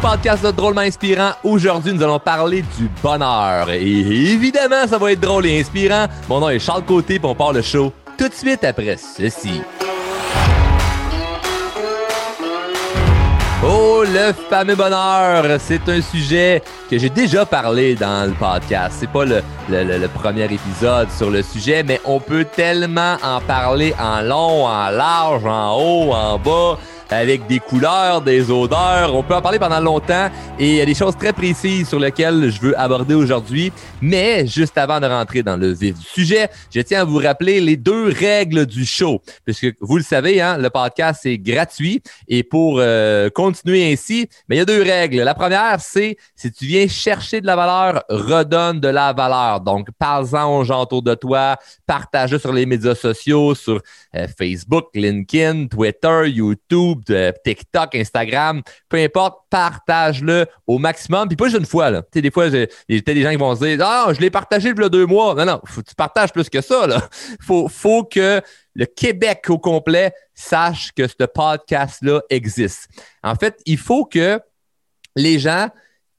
podcast de Drôlement Inspirant. Aujourd'hui, nous allons parler du bonheur. Et évidemment, ça va être drôle et inspirant. Mon nom est Charles Côté, puis on part le show tout de suite après ceci. Oh, le fameux bonheur, c'est un sujet que j'ai déjà parlé dans le podcast. C'est pas le, premier épisode sur le sujet, mais on peut tellement en parler en long, en large, en haut, en bas avec des couleurs, des odeurs. On peut en parler pendant longtemps et il y a des choses très précises sur lesquelles je veux aborder aujourd'hui. Mais juste avant de rentrer dans le vif du sujet, je tiens à vous rappeler les deux règles du show. Puisque vous le savez, hein, le podcast est gratuit et pour euh, continuer ainsi, mais il y a deux règles. La première, c'est si tu viens chercher de la valeur, redonne de la valeur. Donc, parle-en aux gens autour de toi, partage sur les médias sociaux, sur euh, Facebook, LinkedIn, Twitter, YouTube, de TikTok, Instagram, peu importe, partage-le au maximum. Puis pas juste une fois. Là. Tu sais, des fois, il y a des gens qui vont se dire Ah, je l'ai partagé a deux mois. Non, non, faut, tu partages plus que ça. Là. Faut, faut que le Québec au complet sache que ce podcast-là existe. En fait, il faut que les gens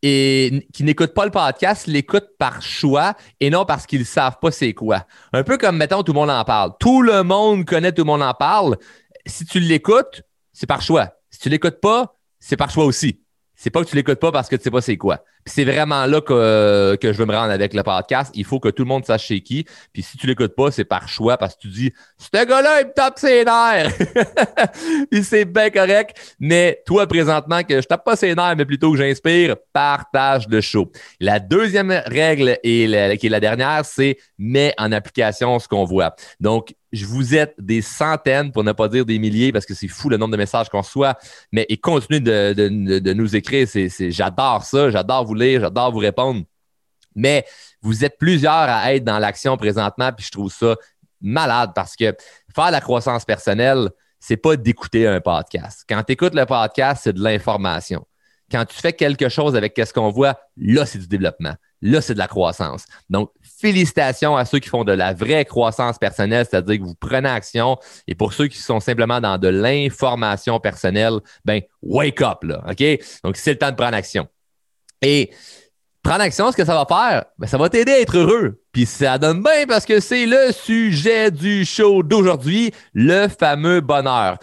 et qui n'écoutent pas le podcast l'écoutent par choix et non parce qu'ils ne savent pas c'est quoi. Un peu comme, mettons, tout le monde en parle. Tout le monde connaît, tout le monde en parle. Si tu l'écoutes, c'est par choix. Si tu l'écoutes pas, c'est par choix aussi. C'est pas que tu l'écoutes pas parce que tu sais pas c'est quoi. Puis c'est vraiment là que, que je veux me rendre avec le podcast. Il faut que tout le monde sache chez qui. Puis si tu l'écoutes pas, c'est par choix parce que tu dis Ce gars-là, il me tape ses nerfs. Puis c'est bien correct. Mais toi, présentement, que je tape pas ses nerfs, mais plutôt que j'inspire, partage le show. La deuxième règle et qui est la dernière, c'est mets en application ce qu'on voit. Donc, je vous êtes des centaines, pour ne pas dire des milliers, parce que c'est fou le nombre de messages qu'on reçoit. Mais et continuez de, nous écrire. J'adore ça. J'adore vous lire. J'adore vous répondre. Mais vous êtes plusieurs à être dans l'action présentement, puis je trouve ça malade parce que faire la croissance personnelle, c'est pas d'écouter un podcast. Quand tu écoutes le podcast, c'est de l'information. Quand tu fais quelque chose avec ce qu'on voit, là, c'est du développement. Là, c'est de la croissance. Donc, félicitations à ceux qui font de la vraie croissance personnelle, c'est-à-dire que vous prenez action. Et pour ceux qui sont simplement dans de l'information personnelle, ben, wake up, là. OK? Donc, c'est le temps de prendre action. Et prendre action, ce que ça va faire, ben, ça va t'aider à être heureux. Puis ça donne bien parce que c'est le sujet du show d'aujourd'hui, le fameux bonheur.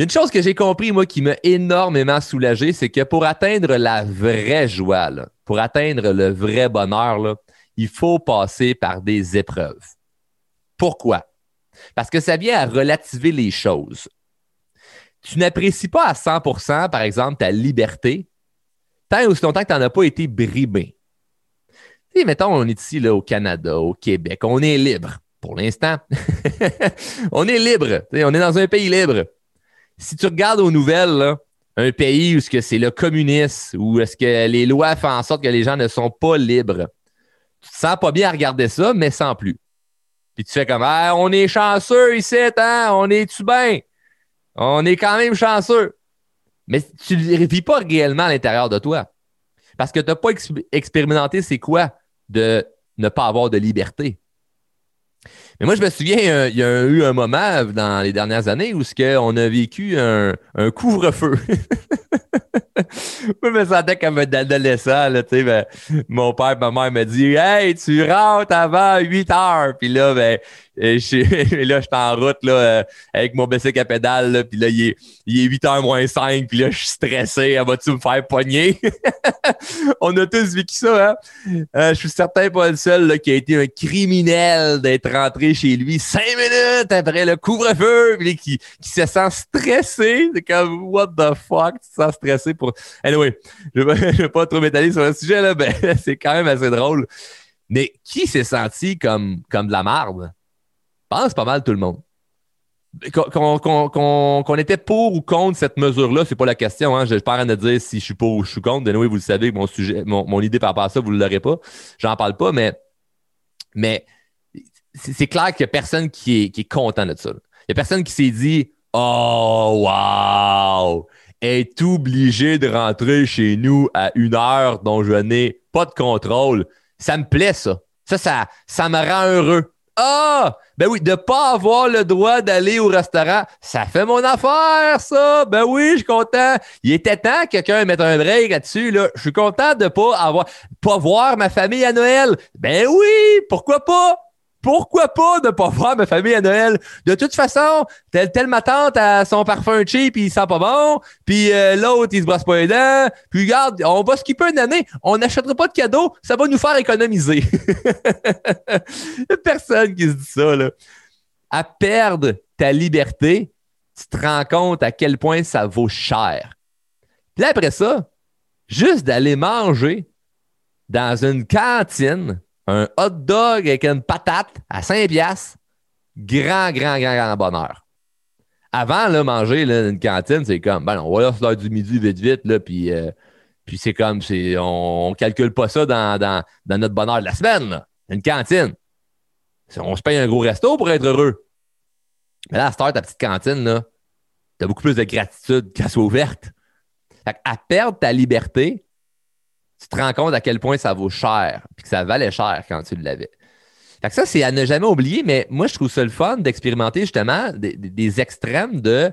Une chose que j'ai compris, moi, qui m'a énormément soulagé, c'est que pour atteindre la vraie joie, pour atteindre le vrai bonheur, il faut passer par des épreuves. Pourquoi? Parce que ça vient à relativer les choses. Tu n'apprécies pas à 100% par exemple, ta liberté tant aussi longtemps que tu n'en as pas été brimé. Tu mettons, on est ici au Canada, au Québec, on est libre pour l'instant. on est libre, on est dans un pays libre si tu regardes aux nouvelles, un pays où c'est le communisme, où est-ce que les lois font en sorte que les gens ne sont pas libres, tu te sens pas bien à regarder ça, mais sans plus. Puis tu fais comme ah, on est chanceux ici, hein? on est-tu bien? On est quand même chanceux. Mais tu ne vis pas réellement à l'intérieur de toi. Parce que tu n'as pas expérimenté c'est quoi de ne pas avoir de liberté. Mais moi, je me souviens, euh, il y a eu un moment dans les dernières années où on a vécu un, couvre-feu. je me sentais comme un adolescent. Là, ben, mon père ma mère me dit Hey, tu rentres avant 8 heures. Puis là, ben, et, je, là, je suis en route là, euh, avec mon bicycle à pédale, puis là, il est, il est 8h moins 5, puis là, je suis stressé, elle va-tu me faire pogner? On a tous vécu ça, hein? Euh, je suis certain pas le seul qui a été un criminel d'être rentré chez lui cinq minutes après le couvre-feu, puis qui, qui se sent stressé. C'est comme, what the fuck, tu te sens stressé pour... Anyway, je vais, vais pas trop m'étaler sur le sujet, là, ben, c'est quand même assez drôle. Mais qui s'est senti comme, comme de la marde? Pense pas mal tout le monde. Qu'on était pour ou contre cette mesure-là, c'est pas la question. Hein. Je ne pas de dire si je suis pour ou je suis contre. De vous le savez, mon sujet, mon, idée par rapport à ça, vous ne l'aurez pas. J'en parle pas, mais, mais c'est clair qu'il n'y a personne qui est, qui est content de ça. Il n'y a personne qui s'est dit Oh wow! Est obligé de rentrer chez nous à une heure dont je n'ai pas de contrôle. Ça me plaît, ça. Ça, ça, ça me rend heureux Ah! Ben oui, de pas avoir le droit d'aller au restaurant, ça fait mon affaire, ça! Ben oui, je suis content. Il était temps que quelqu'un mette un break là-dessus, là. Je suis content de pas avoir, pas voir ma famille à Noël. Ben oui, pourquoi pas? Pourquoi pas ne pas voir ma famille à Noël? De toute façon, telle, telle ma tante a son parfum cheap, il sent pas bon, puis euh, l'autre, il se brosse pas les dents, puis regarde, on va skipper une année, on n'achètera pas de cadeaux, ça va nous faire économiser. personne qui se dit ça, là. À perdre ta liberté, tu te rends compte à quel point ça vaut cher. Puis après ça, juste d'aller manger dans une cantine, un hot dog avec une patate à 5 piastres, grand, grand, grand, grand bonheur. Avant, là, manger une cantine, c'est comme, ben, on va là, du midi vite, vite, là, puis, euh, puis c'est comme, c'est, on, ne calcule pas ça dans, dans, notre bonheur de la semaine. Une cantine. On se paye un gros resto pour être heureux. Mais là, à cette heure, ta petite cantine, là, t'as beaucoup plus de gratitude qu'elle soit ouverte. Fait à perdre ta liberté, tu te rends compte à quel point ça vaut cher, puis que ça valait cher quand tu l'avais. Fait ça, c'est à ne jamais oublier, mais moi, je trouve ça le fun d'expérimenter justement des, extrêmes de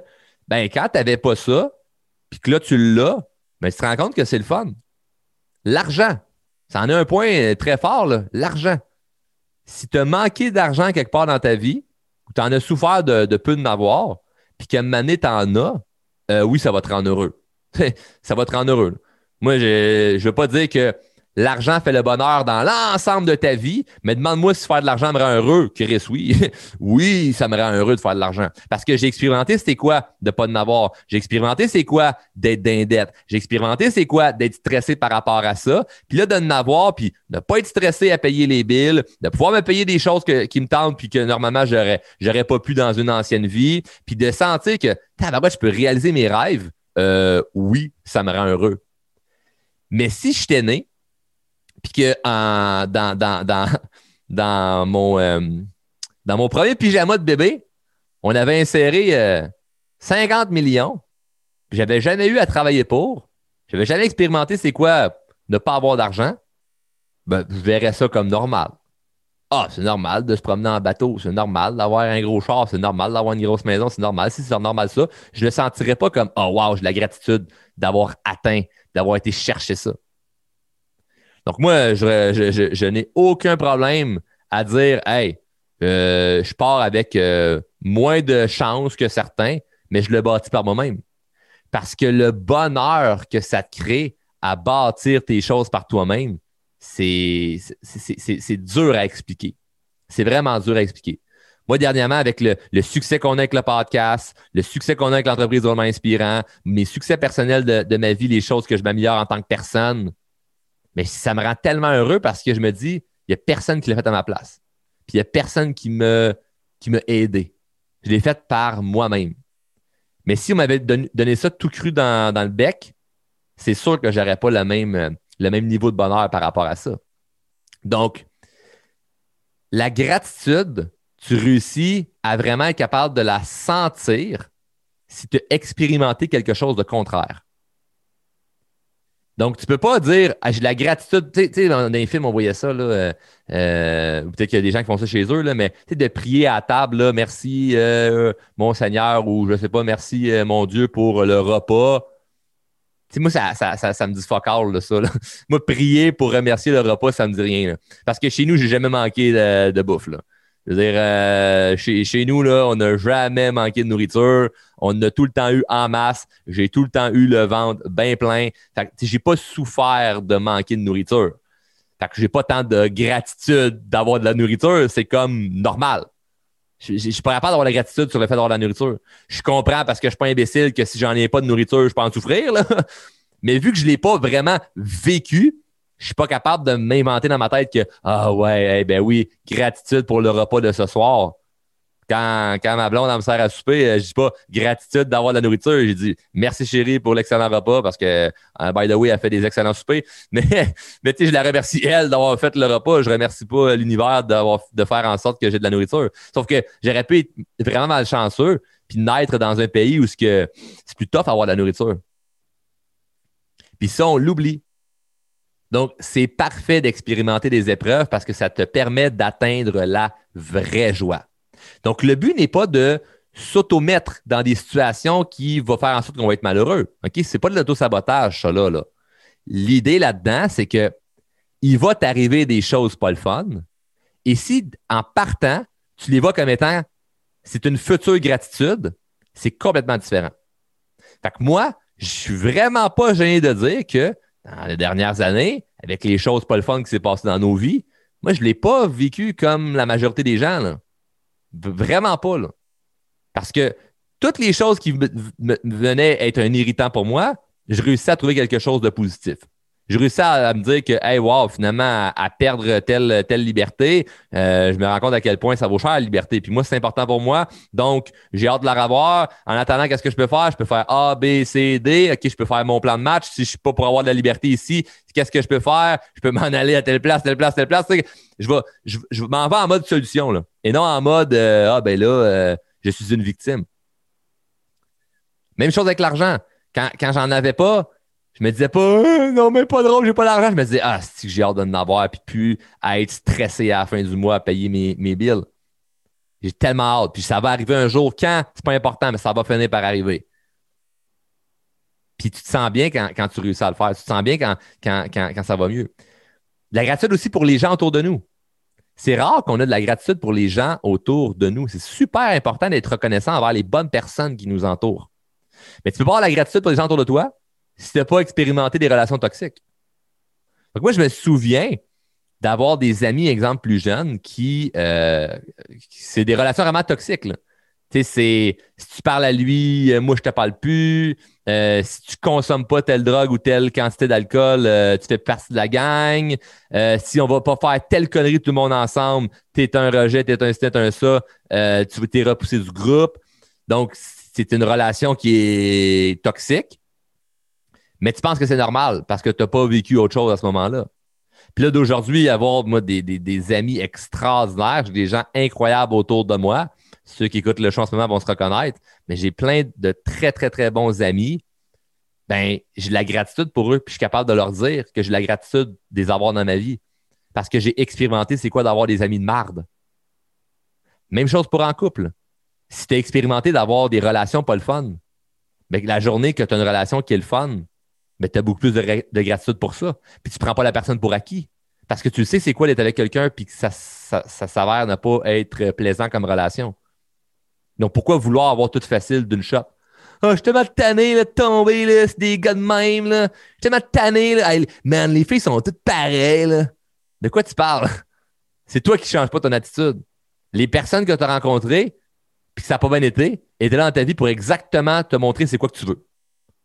ben, quand tu n'avais pas ça, puis que là, tu l'as, ben, tu te rends compte que c'est le fun. L'argent, ça en est un point très fort, l'argent. Si tu as manqué d'argent quelque part dans ta vie, ou tu en as souffert de, peu de n'avoir, puis qu'à un moment donné, tu en as, euh, oui, ça va te rendre heureux. ça va te rendre heureux. Moi, je ne veux pas dire que l'argent fait le bonheur dans l'ensemble de ta vie, mais demande-moi si faire de l'argent me rend heureux. Chris, oui. oui, ça me rend heureux de faire de l'argent. Parce que j'ai expérimenté c'était quoi de pas en avoir? J'ai expérimenté c'est quoi d'être d'indette. J'ai expérimenté c'est quoi d'être stressé par rapport à ça? Puis là, de n'avoir, avoir, puis de pas être stressé à payer les billes, de pouvoir me payer des choses qui me tentent puis que normalement j'aurais, j'aurais pas pu dans une ancienne vie, puis de sentir que, je peux réaliser mes rêves. Euh, oui, ça me rend heureux. Mais si j'étais né, puis que dans, dans, mon, euh, dans mon premier pyjama de bébé, on avait inséré 50 euh, millions, j'avais jamais eu à travailler pour, j'avais jamais expérimenté c'est quoi ne pas avoir d'argent, ben, je verrais ça comme normal. Ah, c'est normal de se promener en bateau, c'est normal d'avoir un gros char, c'est normal d'avoir une grosse maison, c'est normal. Si c'est normal ça, je ne le sentirais pas comme Oh wow, j'ai la gratitude d'avoir atteint d'avoir été chercher ça. Donc, moi, je, n'ai aucun problème à dire Hey, euh, je pars avec euh, moins de chance que certains, mais je le bâtis par moi-même. Parce que le bonheur que ça te crée à bâtir tes choses par toi-même, c'est dur à expliquer. C'est vraiment dur à expliquer. Moi, dernièrement, avec le, succès qu'on a avec le podcast, le succès qu'on a avec l'entreprise vraiment inspirant, mes succès personnels de, ma vie, les choses que je m'améliore en tant que personne, mais ça me rend tellement heureux parce que je me dis, il n'y a personne qui l'a fait à ma place. Puis il n'y a personne qui me qui m'a aidé. Je l'ai fait par moi-même. Mais si on m'avait donné, ça tout cru dans, le bec, c'est sûr que je n'aurais pas le même, le même niveau de bonheur par rapport à ça. Donc, la gratitude, tu réussis à vraiment être capable de la sentir si tu as expérimenté quelque chose de contraire. Donc, tu ne peux pas dire ah, j'ai la gratitude. Tu sais, dans les films, on voyait ça. Là, euh, euh, peut-être qu'il y a des gens qui font ça chez eux, là, mais de prier à table, là, merci euh, mon Seigneur, ou je ne sais pas, merci mon Dieu pour le repas. moi, ça, ça, ça, me dit fuck all, ça. moi, prier pour remercier le repas, ça me dit rien. Parce que chez nous, j'ai jamais manqué de, de bouffe. Là. Je veux dire, euh, chez, nous, là, on n'a jamais manqué de nourriture. On a tout le temps eu en masse. J'ai tout le temps eu le ventre bien plein. Que j'ai pas souffert de manquer de nourriture. Fait que j'ai pas tant de gratitude d'avoir de la nourriture. C'est comme normal. Je suis pas capable d'avoir la gratitude sur le fait d'avoir de la nourriture. Je comprends parce que je suis pas imbécile que si j'en ai pas de nourriture, je peux en souffrir. Mais vu que je l'ai pas vraiment vécu, je suis pas capable de m'inventer dans ma tête que ah ouais, ben oui, gratitude pour le repas de ce soir. Quand, quand ma blonde me sert à souper, euh, je dis pas gratitude d'avoir de la nourriture. J'ai dit merci chérie pour l'excellent repas parce que euh, by the way, elle fait des excellents soupers. Mais, mais tu sais, je la remercie elle d'avoir fait le repas. Je remercie pas l'univers d'avoir de faire en sorte que j'ai de la nourriture. Sauf que j'aurais pu être vraiment malchanceux puis naître dans un pays où c'est plus tough avoir de la nourriture. Puis ça, on l'oublie. Donc, c'est parfait d'expérimenter des épreuves parce que ça te permet d'atteindre la vraie joie. Donc, le but n'est pas de s'automettre dans des situations qui vont faire en sorte qu'on va être malheureux. OK? Ce n'est pas de l'auto-sabotage, ça là. L'idée là-dedans, c'est que il va t'arriver des choses pas le fun. Et si, en partant, tu les vois comme étant c'est une future gratitude, c'est complètement différent. Fait que moi, je suis vraiment pas gêné de dire que dans les dernières années, avec les choses pas le fun qui s'est passé dans nos vies, moi, je ne l'ai pas vécu comme la majorité des gens. Vraiment pas. Parce que toutes les choses qui venaient être un irritant pour moi, je réussis à trouver quelque chose de positif je réussis à, me dire que, hey, wow, finalement, à, perdre telle, telle liberté, euh, je me rends compte à quel point ça vaut cher la liberté. Puis moi, c'est important pour moi. Donc, j'ai hâte de la revoir. En attendant, qu'est-ce que je peux faire? Je peux faire A, B, C, D. OK, je peux faire mon plan de match. Si je suis pas pour avoir de la liberté ici, qu'est-ce que je peux faire? Je peux m'en aller à telle place, telle place, telle place. Je, vais, je, m'en vais en mode solution, là. Et non en mode, euh, ah, ben là, euh, je suis une victime. Même chose avec l'argent. Quand, quand j'en avais pas, je me disais pas, euh, non, mais pas drôle, j'ai pas d'argent. Je me disais, ah, que j'ai hâte d'en avoir, puis plus à être stressé à la fin du mois à payer mes, mes bills. J'ai tellement hâte. Puis ça va arriver un jour quand, c'est pas important, mais ça va finir par arriver. Puis tu te sens bien quand, tu réussis à le faire. Tu te sens bien quand, quand, ça va mieux. La gratitude aussi pour les gens autour de nous. C'est rare qu'on ait de la gratitude pour les gens autour de nous. C'est super important d'être reconnaissant envers les bonnes personnes qui nous entourent. Mais tu peux pas avoir la gratitude pour les gens autour de toi, si tu n'as pas expérimenté des relations toxiques. Donc moi, je me souviens d'avoir des amis, exemple, plus jeunes, qui. Euh, c'est des relations vraiment toxiques. Tu sais, c'est si tu parles à lui, euh, moi, je te parle plus. Euh, si tu consommes pas telle drogue ou telle quantité d'alcool, tu fais partie de la gang. si on va pas faire telle connerie tout le monde ensemble, tu es un rejet, tu es un ci, un ça, tu t'es repoussé du groupe. Donc, c'est une relation qui est toxique. Mais tu penses que c'est normal parce que tu n'as pas vécu autre chose à ce moment-là? Puis là, d'aujourd'hui, avoir moi, des, amis extraordinaires, j'ai des gens incroyables autour de moi. Ceux qui écoutent le show en ce moment vont se reconnaître, mais j'ai plein de très, très, très bons amis. Ben, j'ai de la gratitude pour eux, puis je suis capable de leur dire que j'ai de la gratitude de avoir dans ma vie. Parce que j'ai expérimenté c'est quoi d'avoir des amis de marde. Même chose pour en couple. Si tu as expérimenté d'avoir des relations pas le fun, mais ben, la journée que tu as une relation qui est le fun, mais tu as beaucoup plus de, gratitude pour ça. Puis tu prends pas la personne pour acquis. Parce que tu sais c'est quoi d'être avec quelqu'un puis que ça, ça, s'avère ne pas être plaisant comme relation. Donc pourquoi vouloir avoir tout facile d'une shot? Ah, je suis tellement tanné de tomber, là, c'est des gars de même. Là. Je suis tellement tanné. Là. man, les filles sont toutes pareilles. Là. De quoi tu parles? C'est toi qui ne changes pas ton attitude. Les personnes que tu as rencontrées, puis que ça n'a pas bien été, étaient là dans ta vie pour exactement te montrer c'est quoi que tu veux.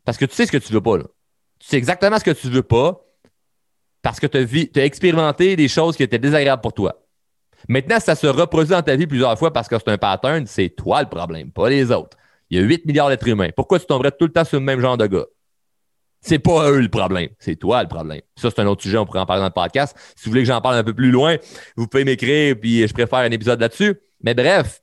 Parce que tu sais ce que tu veux pas. Là tu sais exactement ce que tu veux pas parce que tu as, expérimenté des choses qui étaient désagréables pour toi. Maintenant, ça se reproduit dans ta vie plusieurs fois parce que c'est un pattern, c'est toi le problème, pas les autres. Il y a 8 milliards d'êtres humains. Pourquoi tu tomberais tout le temps sur le même genre de gars? C'est pas eux le problème, c'est toi le problème. Ça, c'est un autre sujet, on pourrait en parler dans le podcast. Si vous voulez que j'en parle un peu plus loin, vous pouvez m'écrire, puis je préfère un épisode là-dessus. Mais bref,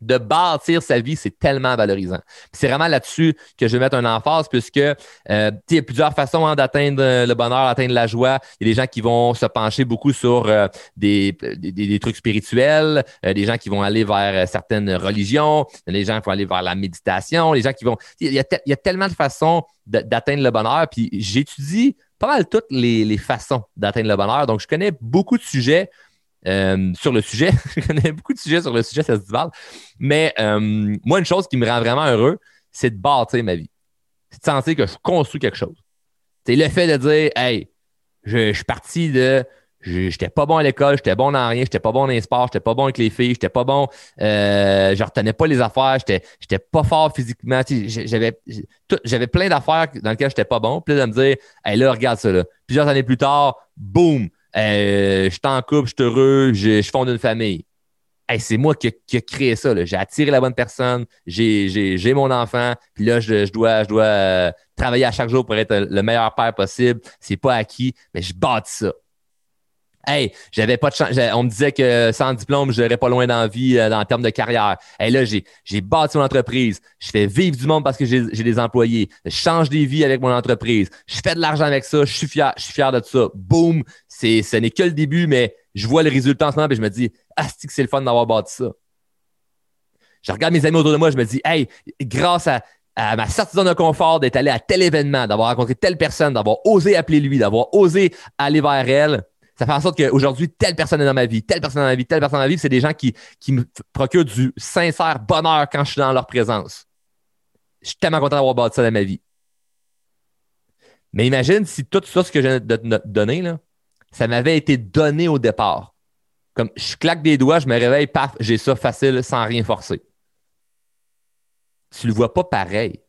de bâtir sa vie, c'est tellement valorisant. C'est vraiment là-dessus que je vais mettre un emphase, puisque euh, il y a plusieurs façons hein, d'atteindre le bonheur, d'atteindre la joie. Il y a des gens qui vont se pencher beaucoup sur euh, des, trucs spirituels, euh, des gens qui vont aller vers certaines religions, des gens qui vont aller vers la méditation, les gens qui vont. Il y a, tellement de façons d'atteindre le bonheur, puis j'étudie pas mal toutes les façons d'atteindre le bonheur. Donc, je connais beaucoup de sujets euh, sur le sujet. je connais beaucoup de sujets sur le sujet, ça se Mais euh, moi, une chose qui me rend vraiment heureux, c'est de bâtir ma vie. C'est de sentir que je construis quelque chose. C'est le fait de dire, hey, je, suis parti de. J'étais pas bon à l'école, j'étais bon dans rien, j'étais pas bon dans les sports, j'étais pas bon avec les filles, j'étais pas bon, euh, je retenais pas les affaires, j'étais pas fort physiquement. J'avais plein d'affaires dans lesquelles j'étais pas bon. Puis de me dire, hey, là, regarde ça. Là. Plusieurs années plus tard, boum, euh, je suis en couple, je suis heureux, je, fonde une famille. c'est moi qui, ai créé ça. J'ai attiré la bonne personne, j'ai mon enfant, puis là, je, dois, euh, travailler à chaque jour pour être le meilleur père possible. C'est pas acquis, mais je bâtis ça. Hey, j'avais pas de chance. On me disait que sans diplôme, je n'aurais pas loin dans la vie euh, en termes de carrière. Et là, j'ai, bâti mon entreprise. Je fais vivre du monde parce que j'ai, des employés. Je change des vies avec mon entreprise. Je fais de l'argent avec ça. Je suis fier. Je suis fier de ça. C'est, ce n'est que le début, mais je vois le résultat en ce moment et je me dis, c'est que c'est le fun d'avoir bâti ça. Je regarde mes amis autour de moi, je me dis, hey, grâce à, à ma sortie de confort, d'être allé à tel événement, d'avoir rencontré telle personne, d'avoir osé appeler lui, d'avoir osé aller vers elle, ça fait en sorte qu'aujourd'hui, telle personne est dans ma vie, telle personne dans ma vie, telle personne dans ma vie, c'est des gens qui, qui me procurent du sincère bonheur quand je suis dans leur présence. Je suis tellement content d'avoir bâti ça dans ma vie. Mais imagine si tout ça, ce que je viens de te donner, là, ça m'avait été donné au départ. Comme je claque des doigts, je me réveille, paf, j'ai ça facile sans rien forcer tu le vois pas pareil.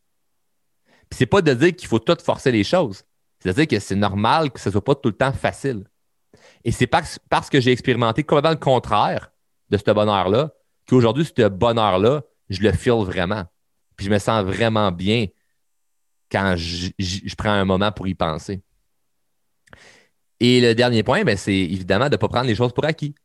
Puis c'est pas de dire qu'il faut tout forcer les choses. C'est de dire que c'est normal que ce soit pas tout le temps facile. Et c'est parce, que j'ai expérimenté complètement le contraire de ce bonheur-là qu'aujourd'hui, ce bonheur-là, je le file vraiment. Puis je me sens vraiment bien quand je, prends un moment pour y penser. Et le dernier point, ben, c'est évidemment de ne pas prendre les choses pour acquis.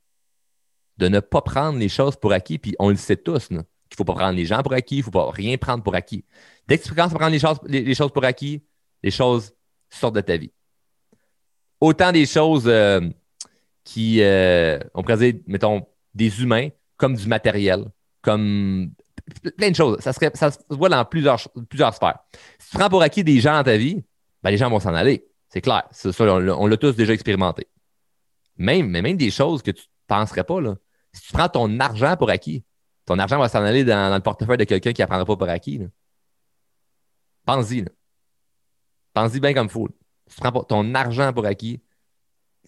De ne pas prendre les choses pour acquis, puis on le sait tous. Qu'il ne faut pas prendre les gens pour acquis, il ne faut pas rien prendre pour acquis. Dès que tu commences à prendre les choses, les, choses pour acquis, les choses sortent de ta vie. Autant des choses euh, qui, euh, on pourrait dire, mettons, des humains, comme du matériel, comme plein de choses. Ça, ça se voit dans plusieurs, plusieurs sphères. Si tu prends pour acquis des gens dans ta vie, ben, les gens vont s'en aller. C'est clair. on, l'a tous déjà expérimenté. Même, mais même des choses que tu ne penserais pas. Là. Si tu prends ton argent pour acquis, ton argent va s'en aller dans, le portefeuille de quelqu'un qui n'apprendra pas pour acquis. Pense-y. Pense-y bien comme fou. Si tu prends ton argent pour acquis,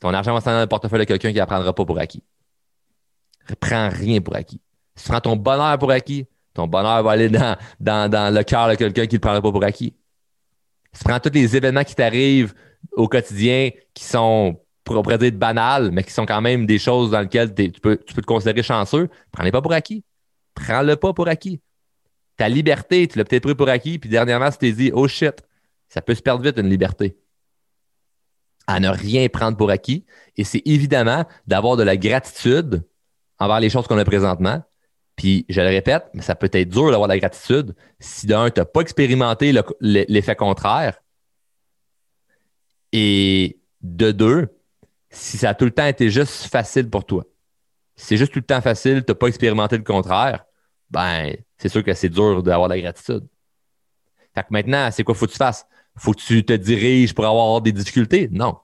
ton argent va s'en dans le portefeuille de quelqu'un qui n'apprendra pas pour acquis. Prends rien pour acquis. Si tu prends ton bonheur pour acquis, ton bonheur va aller dans, le cœur de quelqu'un qui ne le prendra pas pour acquis. Si tu prends tous les événements qui t'arrivent au quotidien qui sont, pour dire, banals, mais qui sont quand même des choses dans lesquelles tu peux, tu peux te considérer chanceux, prends-les pas pour acquis prends-le pas pour acquis. Ta liberté, tu l'as peut-être pris pour acquis, puis dernièrement, tu t'es dit, oh shit, ça peut se perdre vite une liberté. À ne rien prendre pour acquis. Et c'est évidemment d'avoir de la gratitude envers les choses qu'on a présentement. Puis, je le répète, mais ça peut être dur d'avoir de la gratitude si d'un, tu n'as pas expérimenté l'effet contraire. Et de deux, si ça a tout le temps été juste facile pour toi c'est juste tout le temps facile, tu n'as pas expérimenté le contraire, ben, c'est sûr que c'est dur d'avoir de la gratitude. Fait que maintenant, c'est quoi faut que tu fasses? Faut que tu te diriges pour avoir des difficultés? Non.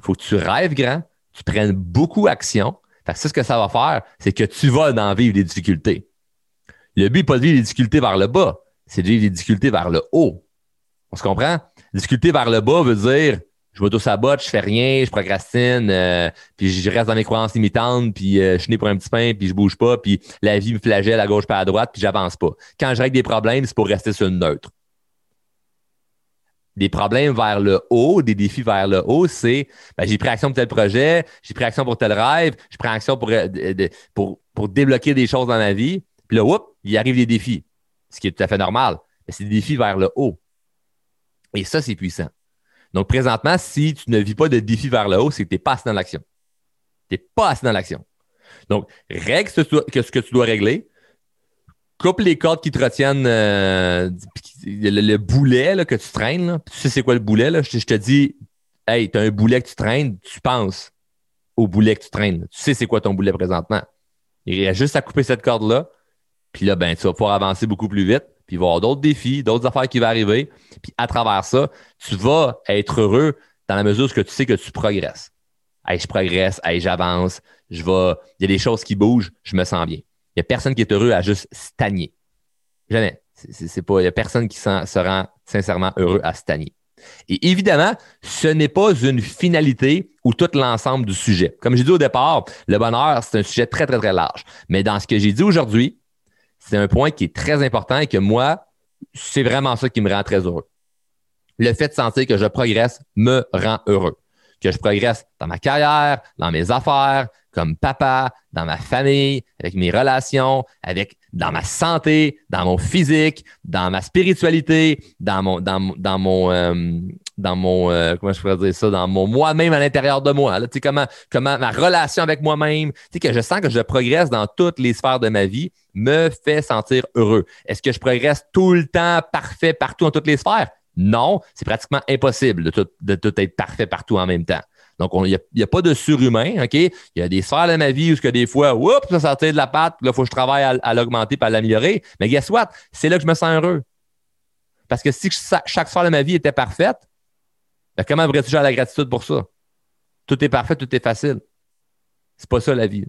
Faut que tu rêves grand, tu prennes beaucoup d'action. Ça, ce que ça va faire, c'est que tu vas en vivre des difficultés. Le but n'est pas de vivre les difficultés vers le bas, c'est de vivre les difficultés vers le haut. On se comprend? Difficulté vers le bas veut dire je m'auto-sabote, je fais rien, je procrastine, euh, puis je reste dans mes croyances limitantes, puis euh, je suis né pour un petit pain, puis je bouge pas, puis la vie me flagelle à gauche pas à droite, puis j'avance pas. Quand je règle des problèmes, c'est pour rester sur une neutre. Des problèmes vers le haut, des défis vers le haut, c'est ben, j'ai pris action pour tel projet, j'ai pris action pour tel rêve, j'ai pris action pour, euh, pour, débloquer des choses dans ma vie, puis là, oups, il arrive des défis, ce qui est tout à fait normal. Mais c'est des défis vers le haut. Et ça, c'est puissant. Donc, présentement, si tu ne vis pas de défi vers le haut, c'est que tu n'es pas assez dans l'action. Tu n'es pas assez dans l'action. Donc, règle ce que tu dois régler. Coupe les cordes qui te retiennent euh, le, boulet que tu traînes. Tu sais c'est quoi le boulet? Je, te dis, hey, tu as un boulet que tu traînes, tu penses au boulet que tu traînes. Tu sais c'est quoi ton boulet présentement. Il a juste à couper cette corde-là. Puis là, ben, tu vas pouvoir avancer beaucoup plus vite puis il va y avoir d'autres défis, d'autres affaires qui vont arriver. Puis à travers ça, tu vas être heureux dans la mesure où tu sais que tu progresses. Hey, je progresse, hey, j'avance, je vais. Il y a des choses qui bougent, je me sens bien. N'y a personne qui est heureux à juste stagner. Jamais. Il n'y a personne qui se rend sincèrement heureux à stagner. Et évidemment, ce n'est pas une finalité ou tout l'ensemble du sujet. Comme j'ai dit au départ, le bonheur, c'est un sujet très, très, très large. Mais dans ce que j'ai dit aujourd'hui, c'est un point qui est très important et que moi, c'est vraiment ça qui me rend très heureux. Le fait de sentir que je progresse me rend heureux. Que je progresse dans ma carrière, dans mes affaires, comme papa, dans ma famille, avec mes relations, avec dans ma santé, dans mon physique, dans ma spiritualité, dans mon dans, dans mon euh, dans mon euh, comment je pourrais dire ça, dans mon moi-même à l'intérieur de moi. Là, tu sais, comment comment ma relation avec moi-même, tu sais que je sens que je progresse dans toutes les sphères de ma vie, me fait sentir heureux. Est-ce que je progresse tout le temps parfait partout dans toutes les sphères? Non, c'est pratiquement impossible de tout, de tout être parfait partout en même temps. Donc, il n'y a, pas de surhumain, OK? Il y a des sphères de ma vie où que des fois, oups, ça sortait de la patte, là, il faut que je travaille à, l'augmenter et à l'améliorer. Mais guess what? C'est là que je me sens heureux. Parce que si chaque sphère de ma vie était parfaite, ben, comment aurais-tu la gratitude pour ça? Tout est parfait, tout est facile. C'est pas ça la vie.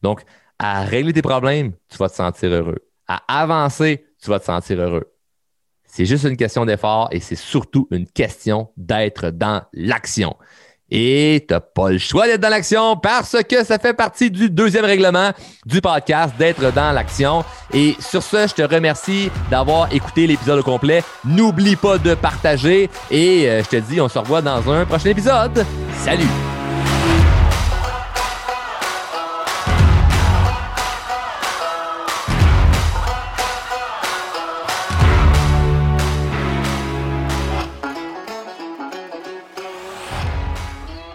Donc, à régler tes problèmes, tu vas te sentir heureux. À avancer, tu vas te sentir heureux. C'est juste une question d'effort et c'est surtout une question d'être dans l'action. Et tu n'as pas le choix d'être dans l'action parce que ça fait partie du deuxième règlement du podcast, d'être dans l'action. Et sur ce, je te remercie d'avoir écouté l'épisode au complet. N'oublie pas de partager et euh, je te dis, on se revoit dans un prochain épisode. Salut!